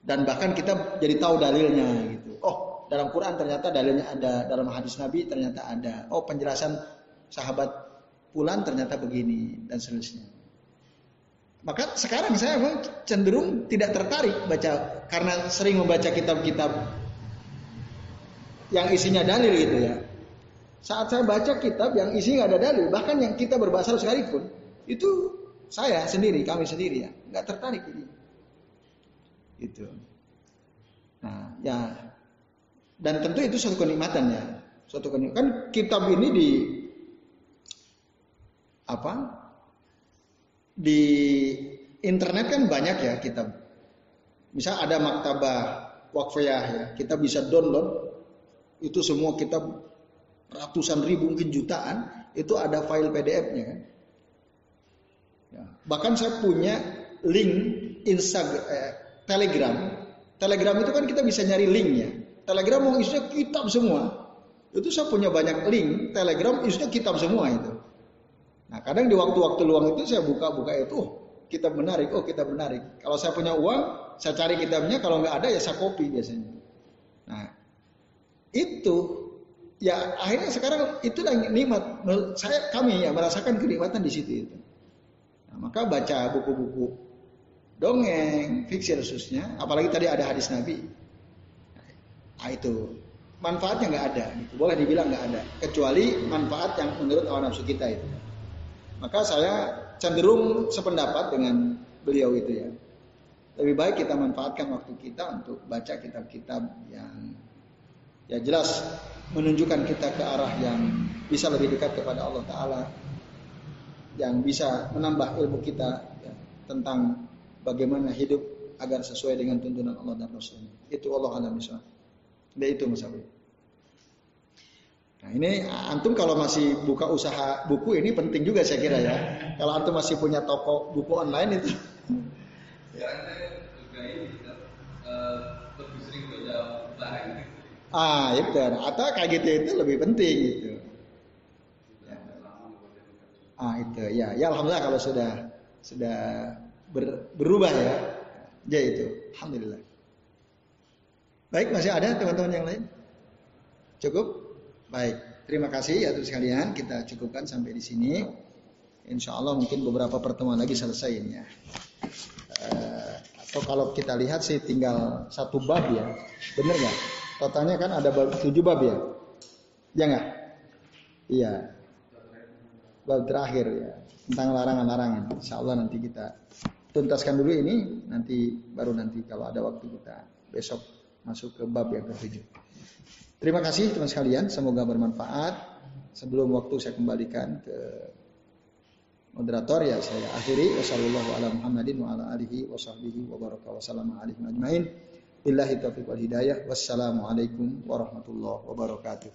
dan bahkan kita jadi tahu dalilnya gitu. Oh, dalam Quran ternyata dalilnya ada, dalam hadis Nabi ternyata ada. Oh, penjelasan sahabat Pulan ternyata begini dan seterusnya. Maka sekarang saya memang cenderung tidak tertarik baca karena sering membaca kitab-kitab yang isinya dalil gitu ya. Saat saya baca kitab yang isinya ada dalil, bahkan yang kita berbahasa sekalipun, itu saya sendiri, kami sendiri ya, nggak tertarik ini. Itu. Nah, ya dan tentu itu suatu kenikmatan ya. Suatu kenikmatan. Kan kitab ini di apa? Di internet kan banyak ya kitab. Misal ada maktabah wakfiyah ya, kita bisa download itu semua kitab ratusan ribu mungkin jutaan itu ada file PDF-nya kan. Ya. Bahkan saya punya link Instagram, eh, Telegram. Telegram itu kan kita bisa nyari linknya. Telegram mau isinya kitab semua. Itu saya punya banyak link Telegram isinya kitab semua itu. Nah kadang di waktu-waktu luang itu saya buka-buka itu, oh, kitab menarik, oh kitab menarik. Kalau saya punya uang, saya cari kitabnya. Kalau nggak ada ya saya kopi biasanya. Nah itu ya akhirnya sekarang itu yang nikmat. Saya kami ya merasakan kenikmatan di situ itu. Nah, maka baca buku-buku dongeng, fiksi khususnya, apalagi tadi ada hadis Nabi. Nah, itu manfaatnya nggak ada, gitu. boleh dibilang nggak ada, kecuali manfaat yang menurut awal nafsu kita itu. Maka saya cenderung sependapat dengan beliau itu ya. Lebih baik kita manfaatkan waktu kita untuk baca kitab-kitab yang ya jelas menunjukkan kita ke arah yang bisa lebih dekat kepada Allah Taala, yang bisa menambah ilmu kita ya, tentang bagaimana hidup agar sesuai dengan tuntunan Allah dan Rasulnya. Itu Allah misalnya. itu Mas Abi. Nah ini antum kalau masih buka usaha buku ini penting juga saya kira ya. Kalau antum masih punya toko buku online itu. Ya barang. Ah itu atau kayak gitu itu lebih penting gitu. Ya. Ah itu ya ya alhamdulillah kalau sudah sudah ber, berubah ya. Ya itu alhamdulillah. Baik masih ada teman-teman yang lain? Cukup? Baik, terima kasih ya sekalian. Kita cukupkan sampai di sini. Insya Allah mungkin beberapa pertemuan lagi selesai ini ya. Uh, atau kalau kita lihat sih tinggal satu bab ya, bener nggak? Totalnya kan ada bab, tujuh bab ya, ya nggak? Iya. Bab terakhir ya tentang larangan-larangan. Insya Allah nanti kita tuntaskan dulu ini, nanti baru nanti kalau ada waktu kita besok masuk ke bab yang ketujuh. Terima kasih teman sekalian, semoga bermanfaat. Sebelum waktu saya kembalikan ke moderator ya saya akhiri. Wassalamualaikum warahmatullahi wabarakatuh.